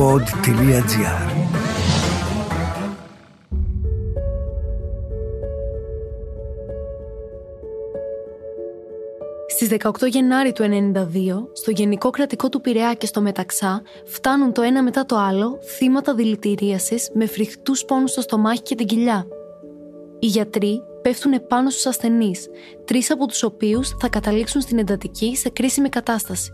pod.gr Στις 18 Γενάρη του 1992, στο Γενικό Κρατικό του Πειραιά και στο Μεταξά, φτάνουν το ένα μετά το άλλο θύματα δηλητηρίασης με φρικτούς πόνους στο στομάχι και την κοιλιά. Οι γιατροί πέφτουν επάνω στους ασθενείς, τρεις από τους οποίους θα καταλήξουν στην εντατική σε κρίσιμη κατάσταση.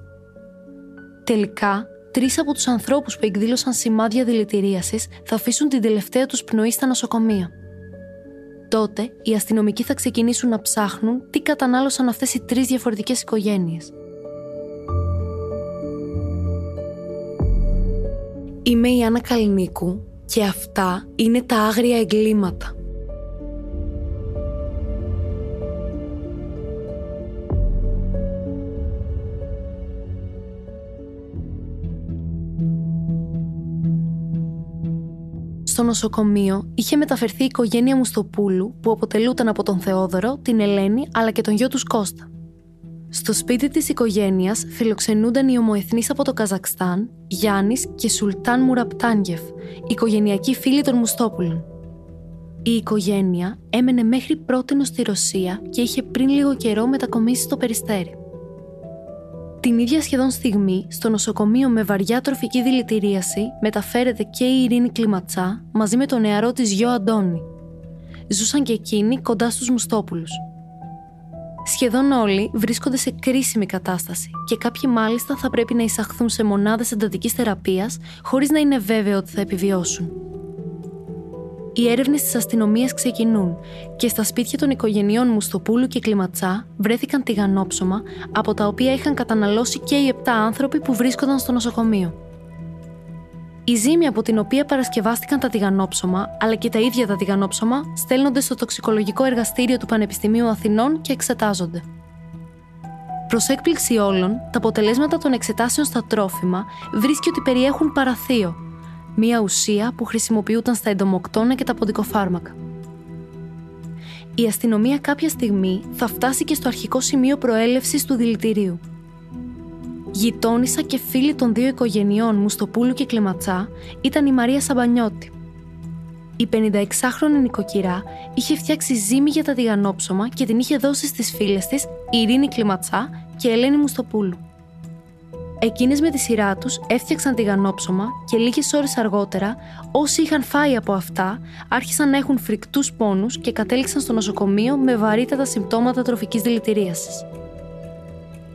Τελικά, τρεις από τους ανθρώπους που εκδήλωσαν σημάδια δηλητηρίασης θα αφήσουν την τελευταία τους πνοή στα νοσοκομεία. Τότε, οι αστυνομικοί θα ξεκινήσουν να ψάχνουν τι κατανάλωσαν αυτές οι τρεις διαφορετικές οικογένειες. Είμαι η Άννα Καλνίκου και αυτά είναι τα άγρια εγκλήματα. Στο νοσοκομείο είχε μεταφερθεί η οικογένεια Μουστοπούλου που αποτελούταν από τον Θεόδωρο, την Ελένη αλλά και τον γιο τους Κώστα. Στο σπίτι της οικογένειας φιλοξενούνταν οι ομοεθνείς από το Καζακστάν, Γιάννης και Σουλτάν Μουραπτάνγεφ, οικογενειακοί φίλοι των Μουστόπουλων. Η οικογένεια έμενε μέχρι πρότινο στη Ρωσία και είχε πριν λίγο καιρό μετακομίσει στο Περιστέρι. Την ίδια σχεδόν στιγμή, στο νοσοκομείο με βαριά τροφική δηλητηρίαση, μεταφέρεται και η Ειρήνη Κλιματσά μαζί με τον νεαρό της γιο Αντώνη. Ζούσαν και εκείνοι κοντά στους Μουστόπουλους. Σχεδόν όλοι βρίσκονται σε κρίσιμη κατάσταση και κάποιοι μάλιστα θα πρέπει να εισαχθούν σε μονάδες εντατικής θεραπείας χωρίς να είναι βέβαιο ότι θα επιβιώσουν οι έρευνες της αστυνομίας ξεκινούν και στα σπίτια των οικογενειών Μουστοπούλου και Κλιματσά βρέθηκαν τηγανόψωμα από τα οποία είχαν καταναλώσει και οι 7 άνθρωποι που βρίσκονταν στο νοσοκομείο. Η ζύμη από την οποία παρασκευάστηκαν τα τηγανόψωμα, αλλά και τα ίδια τα τηγανόψωμα, στέλνονται στο τοξικολογικό εργαστήριο του Πανεπιστημίου Αθηνών και εξετάζονται. Προς έκπληξη όλων, τα αποτελέσματα των εξετάσεων στα τρόφιμα βρίσκει ότι περιέχουν παραθείο, μία ουσία που χρησιμοποιούταν στα εντομοκτώνα και τα ποντικοφάρμακα. Η αστυνομία κάποια στιγμή θα φτάσει και στο αρχικό σημείο προέλευσης του δηλητηρίου. Γειτόνισσα και φίλη των δύο οικογενειών Μουστοπούλου και Κλεματσά ήταν η Μαρία Σαμπανιώτη. Η 56χρονη νοικοκυρά είχε φτιάξει ζύμη για τα τηγανόψωμα και την είχε δώσει στις φίλες της Ειρήνη Κλιματσά και Ελένη Μουστοπούλου. Εκείνες με τη σειρά τους έφτιαξαν τηγανόψωμα και λίγες ώρες αργότερα όσοι είχαν φάει από αυτά άρχισαν να έχουν φρικτούς πόνους και κατέληξαν στο νοσοκομείο με βαρύτατα συμπτώματα τροφικής δηλητηρίασης.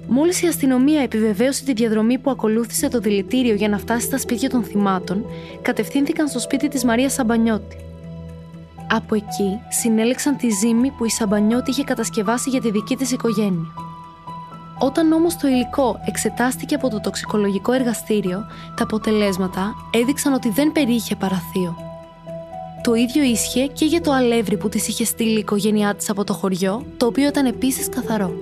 Μόλις η αστυνομία επιβεβαίωσε τη διαδρομή που ακολούθησε το δηλητήριο για να φτάσει στα σπίτια των θυμάτων, κατευθύνθηκαν στο σπίτι της Μαρίας Σαμπανιώτη. Από εκεί συνέλεξαν τη ζύμη που η Σαμπανιώτη είχε κατασκευάσει για τη δική της οικογένεια. Όταν όμως το υλικό εξετάστηκε από το τοξικολογικό εργαστήριο, τα αποτελέσματα έδειξαν ότι δεν περιείχε παραθείο. Το ίδιο ίσχυε και για το αλεύρι που της είχε στείλει η οικογένειά της από το χωριό, το οποίο ήταν επίσης καθαρό.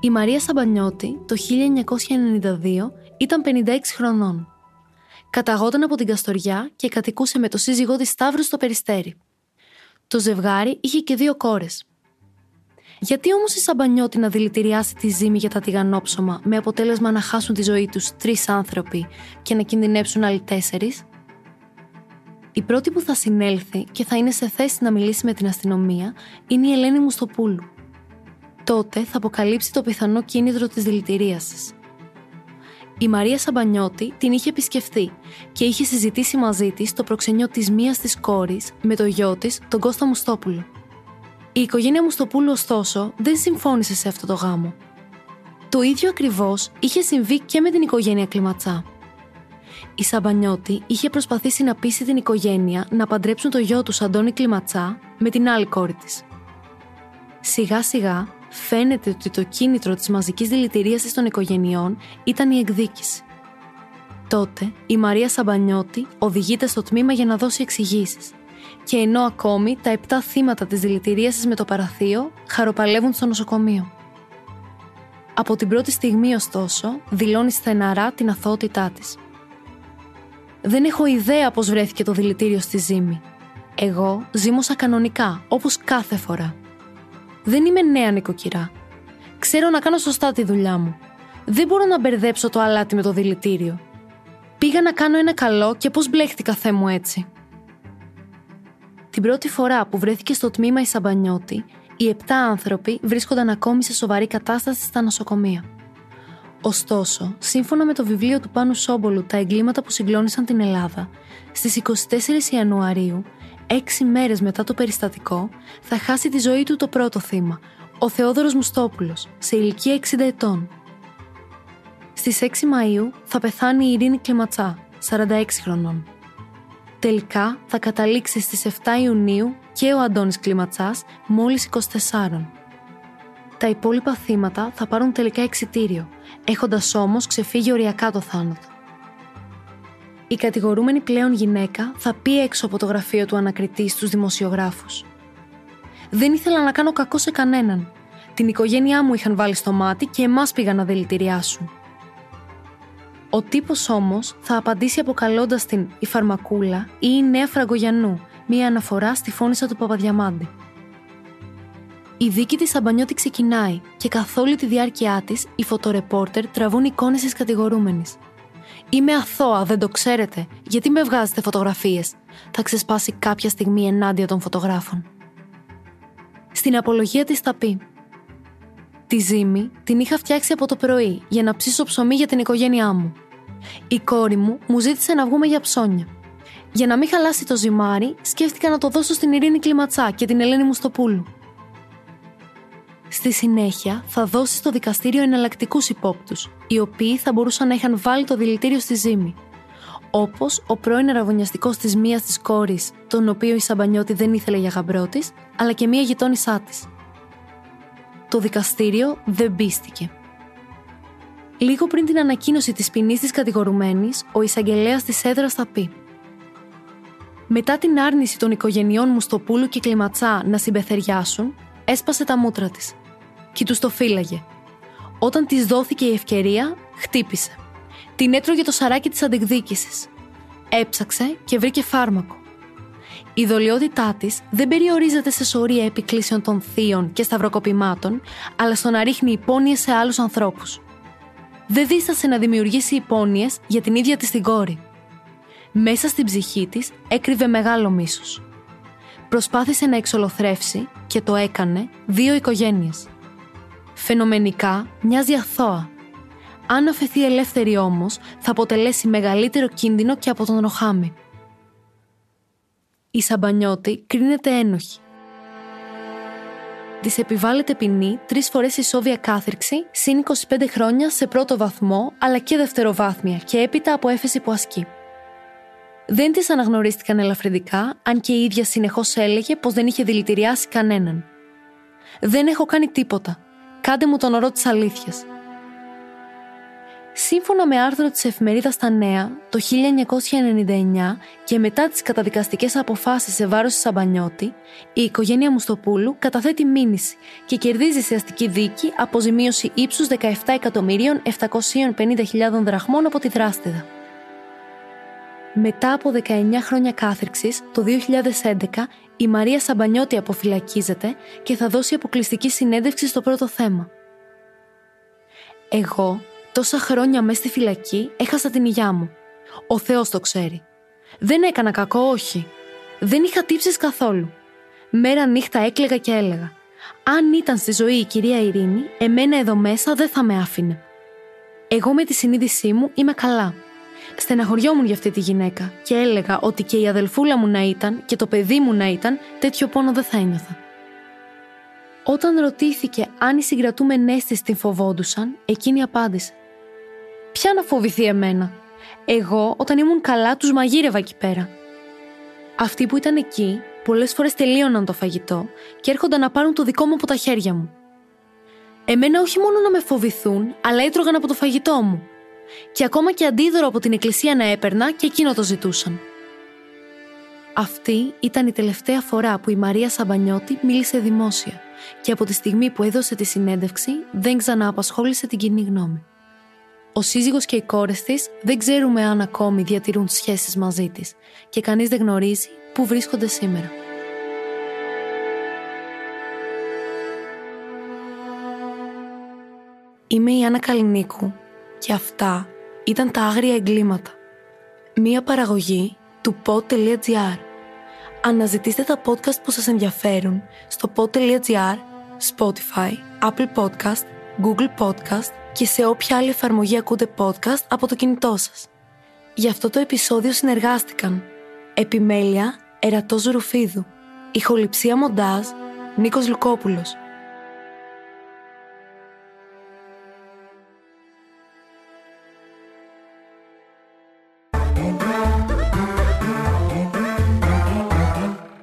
Η Μαρία Σαμπανιώτη το 1992 ήταν 56 χρονών. Καταγόταν από την Καστοριά και κατοικούσε με το σύζυγό της Σταύρου στο Περιστέρι. Το ζευγάρι είχε και δύο κόρες. Γιατί όμως η Σαμπανιώτη να δηλητηριάσει τη ζύμη για τα τηγανόψωμα με αποτέλεσμα να χάσουν τη ζωή τους τρεις άνθρωποι και να κινδυνεύσουν άλλοι τέσσερις; Η πρώτη που θα συνέλθει και θα είναι σε θέση να μιλήσει με την αστυνομία είναι η Ελένη Μουστοπούλου. Τότε θα αποκαλύψει το πιθανό κίνητρο της δηλητηρίασης. Η Μαρία Σαμπανιώτη την είχε επισκεφθεί και είχε συζητήσει μαζί της το προξενιό της μίας της κόρης με το γιο της, τον Κώστα Μουστόπουλο. Η οικογένεια Μουστοπούλου, ωστόσο, δεν συμφώνησε σε αυτό το γάμο. Το ίδιο ακριβώς είχε συμβεί και με την οικογένεια Κλιματσά. Η Σαμπανιώτη είχε προσπαθήσει να πείσει την οικογένεια να παντρέψουν το γιο του Αντώνη Κλιματσά με την άλλη κόρη της. Σιγά σιγά φαίνεται ότι το κίνητρο της μαζικής δηλητηρίασης των οικογενειών ήταν η εκδίκηση. Τότε η Μαρία Σαμπανιώτη οδηγείται στο τμήμα για να δώσει εξηγήσεις. Και ενώ ακόμη τα επτά θύματα της δηλητηρίασης με το παραθείο χαροπαλεύουν στο νοσοκομείο. Από την πρώτη στιγμή, ωστόσο, δηλώνει στεναρά την αθωότητά της. Δεν έχω ιδέα πώς βρέθηκε το δηλητήριο στη ζύμη. Εγώ ζήμωσα κανονικά, όπως κάθε φορά. Δεν είμαι νέα νοικοκυρά. Ξέρω να κάνω σωστά τη δουλειά μου. Δεν μπορώ να μπερδέψω το αλάτι με το δηλητήριο. Πήγα να κάνω ένα καλό και πώς μπλέχτηκα θέ μου έτσι. Την πρώτη φορά που βρέθηκε στο τμήμα η Σαμπανιώτη, οι επτά άνθρωποι βρίσκονταν ακόμη σε σοβαρή κατάσταση στα νοσοκομεία. Ωστόσο, σύμφωνα με το βιβλίο του Πάνου Σόμπολου Τα εγκλήματα που συγκλώνησαν την Ελλάδα, στις 24 Ιανουαρίου, έξι μέρες μετά το περιστατικό, θα χάσει τη ζωή του το πρώτο θύμα, ο Θεόδωρος Μουστόπουλος, σε ηλικία 60 ετών. Στις 6 Μαου θα πεθάνει η Ειρήνη Κλιματσά, 46 χρονών. Τελικά θα καταλήξει στις 7 Ιουνίου και ο Αντώνης Κλιματσάς μόλις 24. Τα υπόλοιπα θύματα θα πάρουν τελικά εξιτήριο, έχοντας όμως ξεφύγει οριακά το θάνατο. Η κατηγορούμενη πλέον γυναίκα θα πει έξω από το γραφείο του ανακριτή στους δημοσιογράφους. Δεν ήθελα να κάνω κακό σε κανέναν. Την οικογένειά μου είχαν βάλει στο μάτι και εμάς πήγαν να δηλητηριάσουν. Ο τύπος όμως θα απαντήσει αποκαλώντας την η Φαρμακούλα ή η Νέα Φραγκογιανού, μία αναφορά στη φώνησα του Παπαδιαμάντη. Η δίκη της Αμπανιώτη ξεκινάει και καθ' όλη τη διάρκεια της οι φωτορεπόρτερ τραβούν εικόνες της κατηγορούμενης. Είμαι αθώα, δεν το ξέρετε. Γιατί με βγάζετε φωτογραφίες, θα ξεσπάσει κάποια στιγμή ενάντια των φωτογράφων. Στην απολογία της θα πει: Τη ζύμη την είχα φτιάξει από το πρωί για να ψήσω ψωμί για την οικογένειά μου. Η κόρη μου μου ζήτησε να βγούμε για ψώνια. Για να μην χαλάσει το ζυμάρι, σκέφτηκα να το δώσω στην Ειρήνη Κλιματσά και την Ελένη Μουστοπούλου. Στη συνέχεια, θα δώσει στο δικαστήριο εναλλακτικούς υπόπτους, οι οποίοι θα μπορούσαν να είχαν βάλει το δηλητήριο στη ζύμη. Όπως ο πρώην αραβωνιαστικό της μίας της κόρης, τον οποίο η Σαμπανιώτη δεν ήθελε για γαμπρό της, αλλά και μία γειτόνισά της. Το δικαστήριο δεν πίστηκε. Λίγο πριν την ανακοίνωση της ποινής της κατηγορουμένης, ο εισαγγελέας της έδρα θα πει: Μετά την άρνηση των οικογενειών Μουστοπούλου και Κλιματσά να συμπεθεριάσουν, έσπασε τα μούτρα της. Και τους το φύλαγε. Όταν της δόθηκε η ευκαιρία, χτύπησε. Την έτρωγε το σαράκι της αντεκδίκησης. Έψαξε και βρήκε φάρμακο. Η δολιότητά της δεν περιορίζεται σε σωρία επικλήσεων των θείων και σταυροκοπημάτων, αλλά στο να ρίχνει υπόνοιες σε άλλους ανθρώπους δεν δίστασε να δημιουργήσει υπόνοιες για την ίδια της την κόρη. Μέσα στην ψυχή της έκρυβε μεγάλο μίσος. Προσπάθησε να εξολοθρεύσει και το έκανε δύο οικογένειες. Φαινομενικά μοιάζει αθώα. Αν αφαιθεί ελεύθερη όμως, θα αποτελέσει μεγαλύτερο κίνδυνο και από τον Ροχάμι. Η Σαμπανιώτη κρίνεται ένοχη της επιβάλλεται ποινή τρεις φορές ισόβια κάθριξη, συν 25 χρόνια σε πρώτο βαθμό αλλά και δευτεροβάθμια και έπειτα από έφεση που ασκεί. Δεν της αναγνωρίστηκαν ελαφρυντικά, αν και η ίδια συνεχώς έλεγε πως δεν είχε δηλητηριάσει κανέναν. Δεν έχω κάνει τίποτα. Κάντε μου τον ορό της αλήθειας. Σύμφωνα με άρθρο της εφημερίδας «Τα Νέα» το 1999 και μετά τις καταδικαστικές αποφάσεις σε βάρος της Σαμπανιώτη, η οικογένεια Μουστοπούλου καταθέτει μήνυση και κερδίζει σε αστική δίκη αποζημίωση ύψους 17.750.000 δραχμών από τη δράστηδα. Μετά από 19 χρόνια κάθριξης, το 2011 η Μαρία Σαμπανιώτη αποφυλακίζεται και θα δώσει αποκλειστική συνέντευξη στο πρώτο θέμα. Εγώ Τόσα χρόνια μέσα στη φυλακή έχασα την υγειά μου. Ο Θεός το ξέρει. Δεν έκανα κακό, όχι. Δεν είχα τύψεις καθόλου. Μέρα νύχτα έκλαιγα και έλεγα. Αν ήταν στη ζωή η κυρία Ειρήνη, εμένα εδώ μέσα δεν θα με άφηνε. Εγώ με τη συνείδησή μου είμαι καλά. Στεναχωριόμουν για αυτή τη γυναίκα και έλεγα ότι και η αδελφούλα μου να ήταν και το παιδί μου να ήταν, τέτοιο πόνο δεν θα ένιωθα. Όταν ρωτήθηκε αν οι συγκρατούμενές της την φοβόντουσαν, εκείνη απάντησε: Ποια να φοβηθεί εμένα; Εγώ, όταν ήμουν καλά, τους μαγείρευα εκεί πέρα. Αυτοί που ήταν εκεί, πολλές φορές τελείωναν το φαγητό και έρχονταν να πάρουν το δικό μου από τα χέρια μου. Εμένα όχι μόνο να με φοβηθούν, αλλά έτρωγαν από το φαγητό μου. Και ακόμα και αντίδωρο από την εκκλησία να έπαιρνα και εκείνο το ζητούσαν. Αυτή ήταν η τελευταία φορά που η Μαρία Σαμπανιώτη μίλησε δημόσια και από τη στιγμή που έδωσε τη συνέντευξη δεν ξανά απασχόλησε την κοινή γνώμη. Ο σύζυγος και οι κόρες της δεν ξέρουμε αν ακόμη διατηρούν σχέσεις μαζί της και κανείς δεν γνωρίζει πού βρίσκονται σήμερα. Είμαι η Άννα Καλινίκου και αυτά ήταν τα άγρια εγκλήματα. Μία παραγωγή του pod.gr. Αναζητήστε τα podcast που σας ενδιαφέρουν στο pod.gr, Spotify, Apple Podcast, Google Podcast και σε όποια άλλη εφαρμογή ακούτε podcast από το κινητό σας. Για αυτό το επεισόδιο συνεργάστηκαν Επιμέλεια Ερατός Ρουφίδου Ηχοληψία Μοντάζ Νίκος Λουκόπουλος